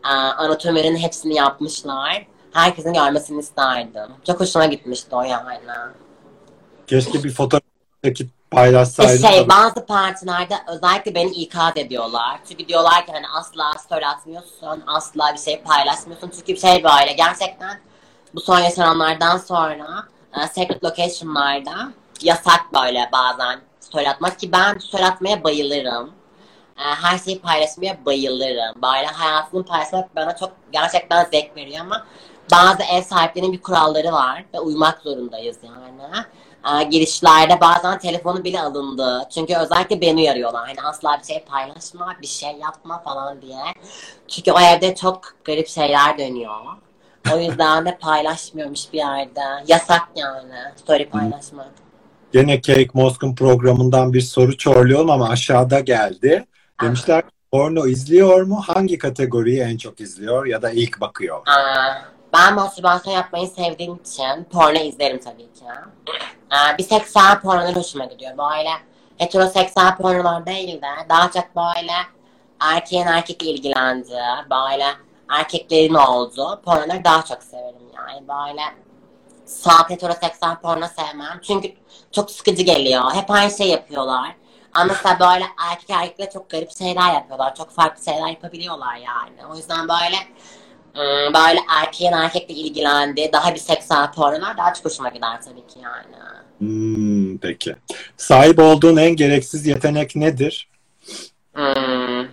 Speaker 1: Ee, anatominin hepsini yapmışlar. Herkesin görmesini isterdim. Çok hoşuma gitmişti o yani.
Speaker 2: Keşke bir fotoğraf çekip Paylaşsaydın.
Speaker 1: şey
Speaker 2: da-
Speaker 1: bazı partilerde özellikle beni ikaz ediyorlar. Çünkü diyorlar ki hani asla story atmıyorsun, asla bir şey paylaşmıyorsun. Çünkü bir şey böyle gerçekten bu son yaşananlardan sonra e, secret location'larda yasak böyle bazen story atmak ki ben story atmaya bayılırım. E, her şeyi paylaşmaya bayılırım. Böyle hayatımı paylaşmak bana çok gerçekten zevk veriyor ama bazı ev sahiplerinin bir kuralları var ve uymak zorundayız yani. Girişlerde bazen telefonu bile alındı. Çünkü özellikle beni uyarıyorlar. Hani asla bir şey paylaşma, bir şey yapma falan diye. Çünkü o evde çok garip şeyler dönüyor. O yüzden de paylaşmıyormuş bir yerde. Yasak yani story paylaşmak.
Speaker 2: Gene Cake Mosk'un programından bir soru çorluyorum ama aşağıda geldi. Demişler ki, porno izliyor mu? Hangi kategoriyi en çok izliyor ya da ilk bakıyor?
Speaker 1: Aa, ben mastürbasyon yapmayı sevdiğim için porno izlerim tabii ki. Aa, biseksüel pornolar hoşuma gidiyor. Böyle heteroseksüel pornolar değil de daha çok böyle erkeğin erkekle ilgilendiği, böyle erkeklerin olduğu pornoları daha çok severim yani. Böyle salt heteroseksüel porno sevmem. Çünkü çok sıkıcı geliyor. Hep aynı şey yapıyorlar. Ama mesela böyle erkek erkekle çok garip şeyler yapıyorlar. Çok farklı şeyler yapabiliyorlar yani. O yüzden böyle ım, böyle erkeğin erkekle ilgilendiği daha bir seksüel pornolar daha çok hoşuma gider tabii ki yani.
Speaker 2: Hmm, peki. Sahip olduğun en gereksiz yetenek nedir?
Speaker 1: Hmm.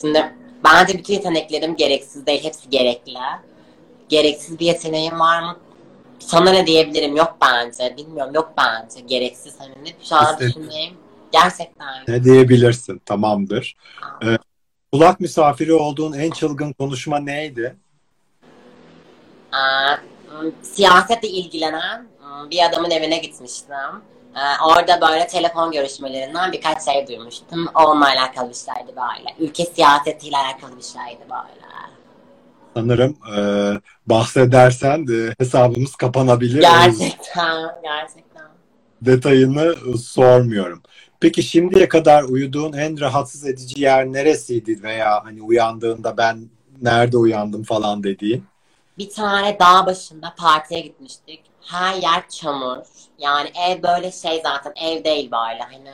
Speaker 1: Şimdi bence bütün yeteneklerim gereksiz değil. Hepsi gerekli. Gereksiz bir yeteneğim var mı? Sana ne diyebilirim? Yok bence. Bilmiyorum. Yok bence. Gereksiz. Hani ne şu an
Speaker 2: İstedim.
Speaker 1: düşüneyim. Gerçekten.
Speaker 2: Ne diyebilirsin? Tamamdır. Ee, kulak misafiri olduğun en çılgın konuşma neydi?
Speaker 1: Aa, hmm, siyasetle ilgilenen bir adamın evine gitmiştim. Ee, Orada böyle telefon görüşmelerinden birkaç şey duymuştum. Onunla alakalı bir şeydi böyle. Ülke siyasetiyle alakalı bir şeydi böyle.
Speaker 2: Sanırım e, bahsedersen de hesabımız kapanabilir.
Speaker 1: Gerçekten, gerçekten.
Speaker 2: Detayını e, sormuyorum. Peki şimdiye kadar uyuduğun en rahatsız edici yer neresiydi veya hani uyandığında ben nerede uyandım falan dediğin?
Speaker 1: Bir tane dağ başında partiye gitmiştik. Her yer çamur. Yani ev böyle şey zaten ev değil böyle hani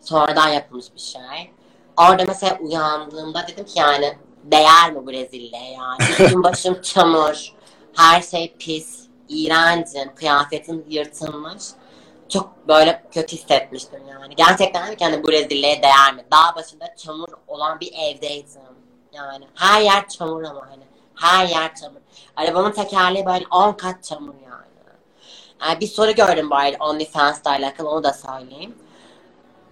Speaker 1: sonradan yapılmış bir şey. Orada mesela uyandığımda dedim ki yani değer mi bu rezilliğe yani? Üstüm başım çamur. Her şey pis. iğrencim. Kıyafetim yırtılmış. Çok böyle kötü hissetmiştim yani. Gerçekten dedim ki hani bu rezilliğe değer mi? Dağ başında çamur olan bir evdeydim. Yani her yer çamur ama hani. Her yer çamur. Arabamın tekerleği böyle 10 kat çamur yani. Yani bir soru gördüm bari OnlyFans'la alakalı onu da söyleyeyim.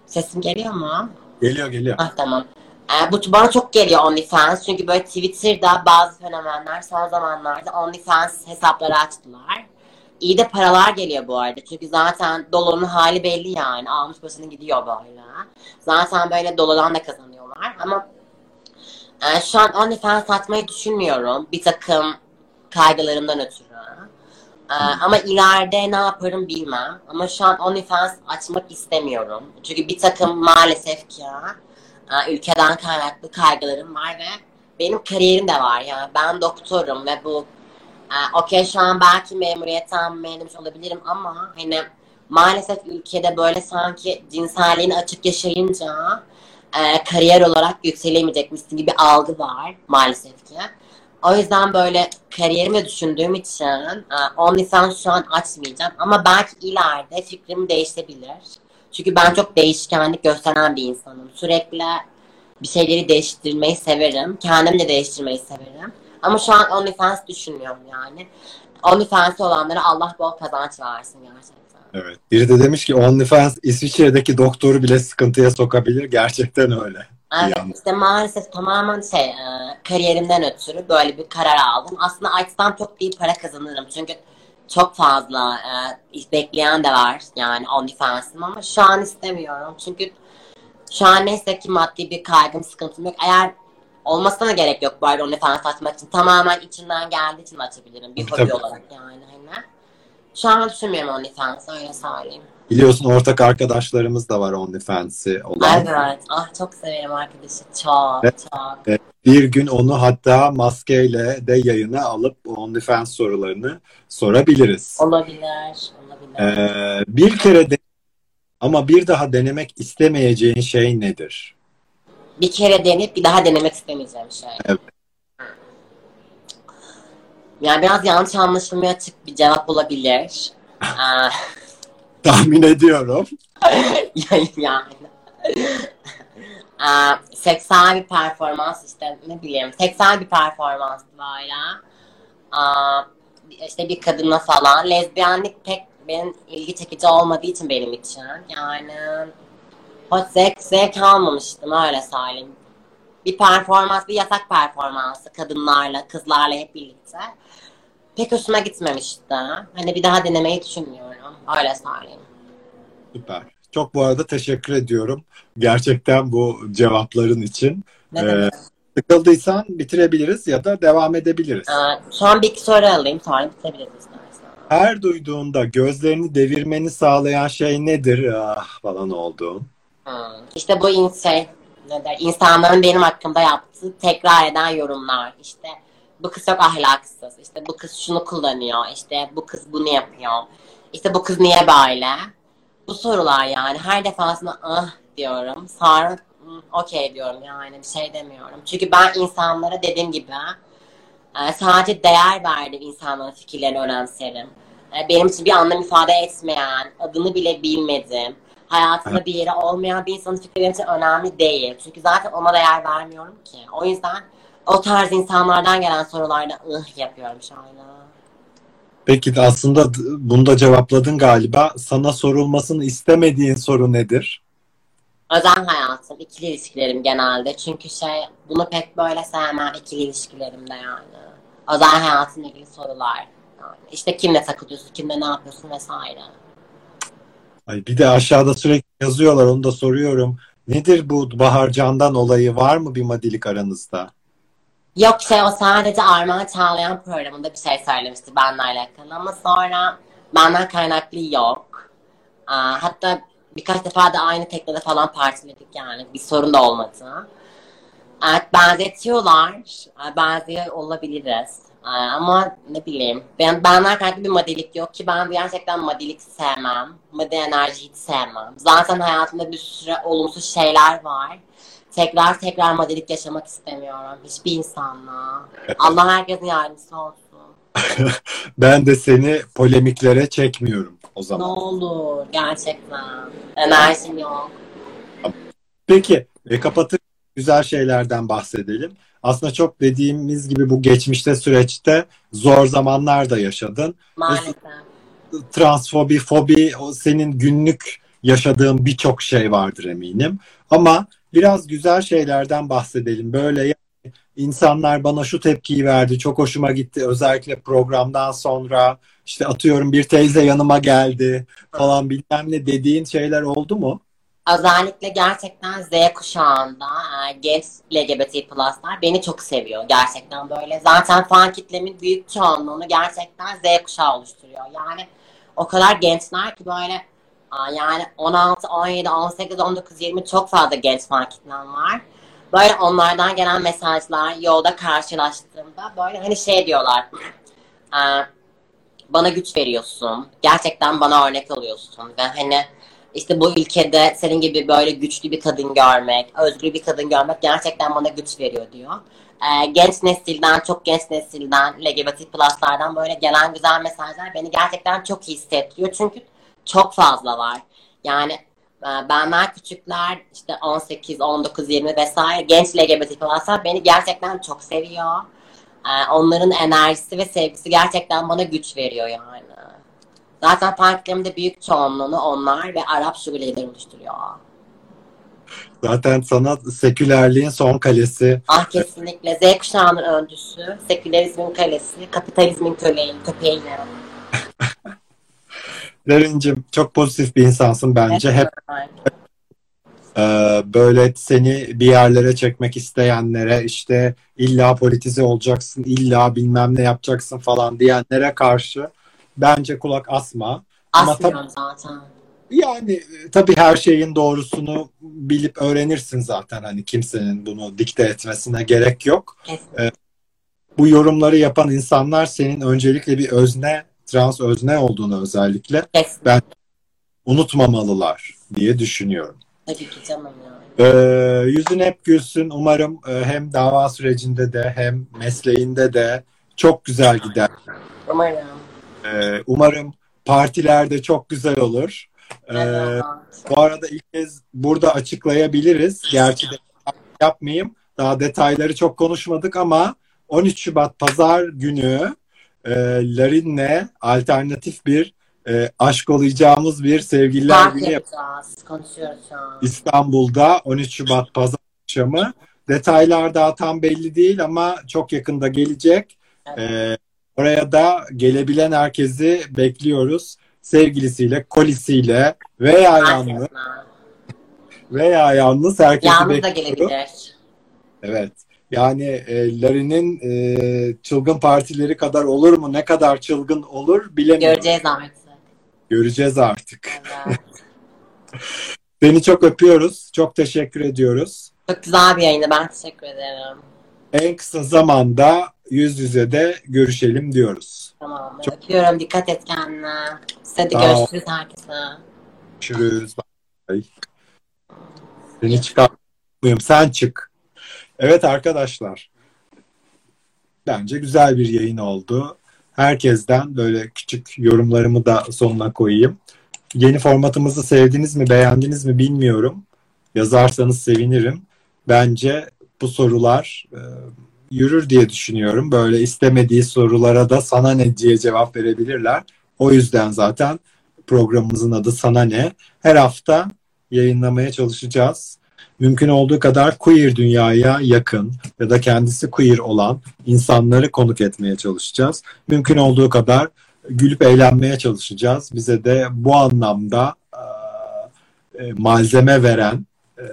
Speaker 1: Sesim geliyor mu?
Speaker 2: Geliyor geliyor.
Speaker 1: Ah tamam. Ee, bu bana çok geliyor OnlyFans çünkü böyle Twitter'da bazı fenomenler son zamanlarda OnlyFans hesapları açtılar. İyi de paralar geliyor bu arada. Çünkü zaten doların hali belli yani. Almış başını gidiyor böyle. Zaten böyle dolardan da kazanıyorlar. Ama e, şu an OnlyFans açmayı düşünmüyorum. Bir takım kaygılarımdan ötürü. E, ama ileride ne yaparım bilmem. Ama şu an OnlyFans açmak istemiyorum. Çünkü bir takım maalesef ki e, ülkeden kaynaklı kaygılarım var ve benim kariyerim de var yani. Ben doktorum ve bu e, okey şu an belki memuriyetten memnun olabilirim ama hani maalesef ülkede böyle sanki cinselliğini açık yaşayınca e, kariyer olarak yükselemeyecekmişsin gibi algı var maalesef ki. O yüzden böyle kariyerimi düşündüğüm için e, OnlyFans şu an açmayacağım ama belki ileride fikrim değişebilir. Çünkü ben çok değişkenlik gösteren bir insanım. Sürekli bir şeyleri değiştirmeyi severim. Kendimi de değiştirmeyi severim. Ama şu an OnlyFans düşünmüyorum yani. OnlyFans olanlara Allah bol kazanç versin gerçekten.
Speaker 2: Evet. Biri de demiş ki OnlyFans İsviçre'deki doktoru bile sıkıntıya sokabilir. Gerçekten öyle.
Speaker 1: Evet,
Speaker 2: Yani.
Speaker 1: işte maalesef tamamen şey e, kariyerimden ötürü böyle bir karar aldım. Aslında açsam çok iyi para kazanırım. Çünkü çok fazla e, bekleyen de var yani OnlyFans'ım ama şu an istemiyorum. Çünkü şu an neyse ki maddi bir kaygım, sıkıntım yok. Eğer olmasına gerek yok bu arada OnlyFans açmak için. Tamamen içinden geldiği için açabilirim. Bir hobi olarak yani. Hani. Şu an düşünmüyorum OnlyFans öyle söyleyeyim.
Speaker 2: Biliyorsun ortak arkadaşlarımız da var OnlyFans'i olan.
Speaker 1: Evet. Ah çok severim arkadaşı. Çok
Speaker 2: Evet.
Speaker 1: çok.
Speaker 2: Bir gün onu hatta maskeyle de yayına alıp OnlyFans sorularını sorabiliriz.
Speaker 1: Olabilir. Olabilir.
Speaker 2: Ee, bir kere de ama bir daha denemek istemeyeceğin şey nedir?
Speaker 1: bir kere deneyip bir daha denemek istemeyeceğim şey.
Speaker 2: Evet.
Speaker 1: Yani biraz yanlış anlaşılmaya açık bir cevap olabilir.
Speaker 2: Tahmin ediyorum.
Speaker 1: yani. Aa, seksüel bir performans işte ne bileyim seksüel bir performans böyle. Aa, işte bir kadına falan lezbiyenlik pek benim ilgi çekici olmadığı için benim için yani hoş zevk, zevk almamıştım öyle söyleyeyim. Bir performans, bir yasak performansı kadınlarla, kızlarla hep birlikte. Pek hoşuma gitmemişti. Hani bir daha denemeyi düşünmüyorum. Öyle söyleyeyim.
Speaker 2: Süper. Çok bu arada teşekkür ediyorum. Gerçekten bu cevapların için.
Speaker 1: Ne
Speaker 2: Ee,
Speaker 1: demek?
Speaker 2: Sıkıldıysan bitirebiliriz ya da devam edebiliriz.
Speaker 1: Aa, son bir iki soru alayım sonra bitirebiliriz istersen.
Speaker 2: Her duyduğunda gözlerini devirmeni sağlayan şey nedir? Ah falan olduğun.
Speaker 1: Hmm. İşte bu in- şey, ne der, insanların benim hakkımda yaptığı tekrar eden yorumlar. İşte bu kız çok ahlaksız. İşte bu kız şunu kullanıyor. İşte bu kız bunu yapıyor. İşte bu kız niye böyle? Bu sorular yani her defasında ah diyorum. Sonra "Hmm, okey diyorum yani bir şey demiyorum. Çünkü ben insanlara dediğim gibi e, sadece değer verdiğim insanların fikirlerini önemserim. e, benim için bir anlam ifade etmeyen, adını bile bilmedim, hayatında bir yeri olmayan bir insanın fikri için önemli değil. Çünkü zaten ona değer vermiyorum ki. O yüzden o tarz insanlardan gelen sorularda ıh yapıyorum şu anda.
Speaker 2: Peki aslında bunu da cevapladın galiba. Sana sorulmasını istemediğin soru nedir?
Speaker 1: Özel hayatım, ikili ilişkilerim genelde. Çünkü şey, bunu pek böyle sevmem ikili ilişkilerimde yani. Özel hayatımla ilgili sorular. Yani işte kimle takılıyorsun, kimle ne yapıyorsun vesaire.
Speaker 2: Ay bir de aşağıda sürekli yazıyorlar onu da soruyorum. Nedir bu Bahar Candan olayı? Var mı bir madilik aranızda?
Speaker 1: Yok şey o sadece Armağan Çağlayan programında bir şey söylemişti benimle alakalı ama sonra benden kaynaklı yok. Aa, hatta birkaç defa da aynı teknede falan partiledik yani bir sorun da olmadı. Evet benzetiyorlar. Benziyor olabiliriz. Ama ne bileyim. Ben, benden kaynaklı bir modelik yok ki ben gerçekten modelik sevmem. Model enerji hiç sevmem. Zaten hayatımda bir sürü olumsuz şeyler var. Tekrar tekrar modelik yaşamak istemiyorum. Hiçbir insanla. Allah herkesin yardımcısı olsun.
Speaker 2: Ben de seni polemiklere çekmiyorum o
Speaker 1: Ne
Speaker 2: zaman.
Speaker 1: olur gerçekten. Enerjim yok.
Speaker 2: Peki e, kapatır güzel şeylerden bahsedelim. Aslında çok dediğimiz gibi bu geçmişte süreçte zor zamanlar da yaşadın.
Speaker 1: Maalesef.
Speaker 2: Transfobi, fobi o senin günlük yaşadığın birçok şey vardır eminim. Ama biraz güzel şeylerden bahsedelim. Böyle yani insanlar bana şu tepkiyi verdi, çok hoşuma gitti. Özellikle programdan sonra işte atıyorum bir teyze yanıma geldi falan bilmem ne dediğin şeyler oldu mu?
Speaker 1: Özellikle gerçekten Z kuşağında e, genç LGBT pluslar beni çok seviyor gerçekten böyle. Zaten fan kitlemin büyük çoğunluğunu gerçekten Z kuşağı oluşturuyor. Yani o kadar gençler ki böyle yani 16, 17, 18, 19, 20 çok fazla genç kitlem var. Böyle onlardan gelen mesajlar yolda karşılaştığımda böyle hani şey diyorlar. bana güç veriyorsun. Gerçekten bana örnek oluyorsun. Ve hani işte bu ülkede senin gibi böyle güçlü bir kadın görmek, özgür bir kadın görmek gerçekten bana güç veriyor diyor. Ee, genç nesilden, çok genç nesilden, LGBT pluslardan böyle gelen güzel mesajlar beni gerçekten çok iyi hissettiriyor. Çünkü çok fazla var. Yani e, benden küçükler işte 18, 19, 20 vesaire genç LGBT pluslar beni gerçekten çok seviyor. Ee, onların enerjisi ve sevgisi gerçekten bana güç veriyor yani. Zaten partilerimde büyük çoğunluğunu onlar ve Arap şubeleri oluşturuyor.
Speaker 2: Zaten sana sekülerliğin son kalesi.
Speaker 1: Ah kesinlikle Z kuşağının öncüsü, sekülerizmin kalesi, kapitalizmin köleği, köpeği.
Speaker 2: Derincim çok pozitif bir insansın bence. Hep e, böyle seni bir yerlere çekmek isteyenlere işte illa politize olacaksın, illa bilmem ne yapacaksın falan diyenlere karşı bence kulak asma. Ama
Speaker 1: Asmıyorum zaten.
Speaker 2: Yani e, tabii her şeyin doğrusunu bilip öğrenirsin zaten. Hani kimsenin bunu dikte etmesine gerek yok.
Speaker 1: Kesinlikle.
Speaker 2: Bu yorumları yapan insanlar senin öncelikle bir özne, trans özne olduğunu özellikle
Speaker 1: Kesinlikle.
Speaker 2: unutmamalılar diye düşünüyorum.
Speaker 1: Tabii ki canım yani.
Speaker 2: Ee, yüzün hep gülsün. Umarım e, hem dava sürecinde de hem mesleğinde de çok güzel gider.
Speaker 1: Umarım.
Speaker 2: Ee, umarım partilerde çok güzel olur. Ee,
Speaker 1: Evet.
Speaker 2: bu arada ilk kez burada açıklayabiliriz. Gerçi de yapmayayım. Daha detayları çok konuşmadık ama 13 Şubat Pazar günü e, Larin'le alternatif bir e, aşk olacağımız bir sevgililer günü yap-
Speaker 1: yapacağız. Konuşuyoruz şu an.
Speaker 2: İstanbul'da 13 Şubat Pazar akşamı. Detaylar daha tam belli değil ama çok yakında gelecek. E, oraya da gelebilen herkesi bekliyoruz. Sevgilisiyle, kolisiyle veya yalnız veya yalnız herkesi
Speaker 1: Yalnız da
Speaker 2: bekliyoruz.
Speaker 1: gelebilir.
Speaker 2: Evet. Yani e, Larry'nin e, çılgın partileri kadar olur mu? Ne kadar çılgın olur bilemiyorum.
Speaker 1: Göreceğiz artık.
Speaker 2: Göreceğiz artık.
Speaker 1: Evet.
Speaker 2: Seni çok öpüyoruz. Çok teşekkür ediyoruz.
Speaker 1: Çok güzel bir yayındı. Ben teşekkür ederim.
Speaker 2: En kısa zamanda yüz yüze de görüşelim diyoruz.
Speaker 1: Tamam.
Speaker 2: Çok-
Speaker 1: Öpüyorum. Dikkat et kendine. Hadi
Speaker 2: Sağ ol.
Speaker 1: görüşürüz herkese.
Speaker 2: Görüşürüz. Bye. Seni çıkartmıyorum. Sen çık. Evet arkadaşlar. Bence güzel bir yayın oldu. herkesten böyle küçük yorumlarımı da sonuna koyayım. Yeni formatımızı sevdiniz mi, beğendiniz mi bilmiyorum. Yazarsanız sevinirim. Bence bu sorular e, yürür diye düşünüyorum. Böyle istemediği sorulara da sana ne diye cevap verebilirler. O yüzden zaten programımızın adı Sana Ne. Her hafta yayınlamaya çalışacağız. Mümkün olduğu kadar queer dünyaya yakın ya da kendisi queer olan insanları konuk etmeye çalışacağız. Mümkün olduğu kadar gülüp eğlenmeye çalışacağız. Bize de bu anlamda e, malzeme veren e,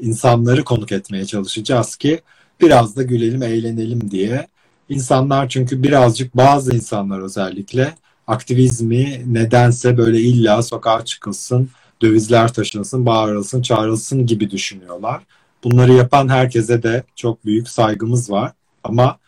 Speaker 2: insanları konuk etmeye çalışacağız ki biraz da gülelim, eğlenelim diye. İnsanlar çünkü birazcık bazı insanlar özellikle aktivizmi nedense böyle illa sokağa çıkılsın, dövizler taşınsın, bağırılsın, çağrılsın gibi düşünüyorlar. Bunları yapan herkese de çok büyük saygımız var. Ama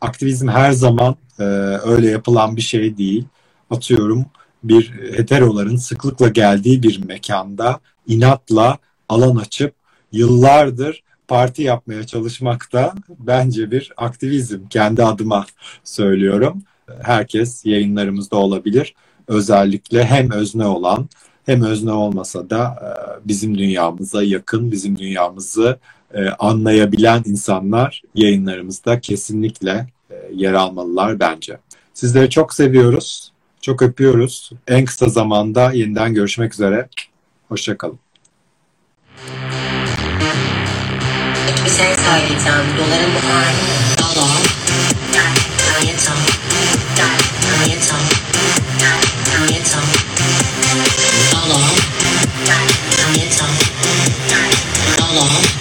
Speaker 2: aktivizm her zaman e, öyle yapılan bir şey değil. Atıyorum bir heteroların sıklıkla geldiği bir mekanda inatla alan açıp yıllardır parti yapmaya çalışmak da bence bir aktivizm. Kendi adıma söylüyorum. Herkes yayınlarımızda olabilir. Özellikle hem özne olan hem özne olmasa da e, bizim dünyamıza yakın, bizim dünyamızı e, anlayabilen insanlar yayınlarımızda kesinlikle e, yer almalılar bence. Sizleri çok seviyoruz, çok öpüyoruz. En kısa zamanda yeniden görüşmek üzere. Hoşçakalın.
Speaker 1: Bir şey söyleyeceğim. Doların bu Hello. Hello.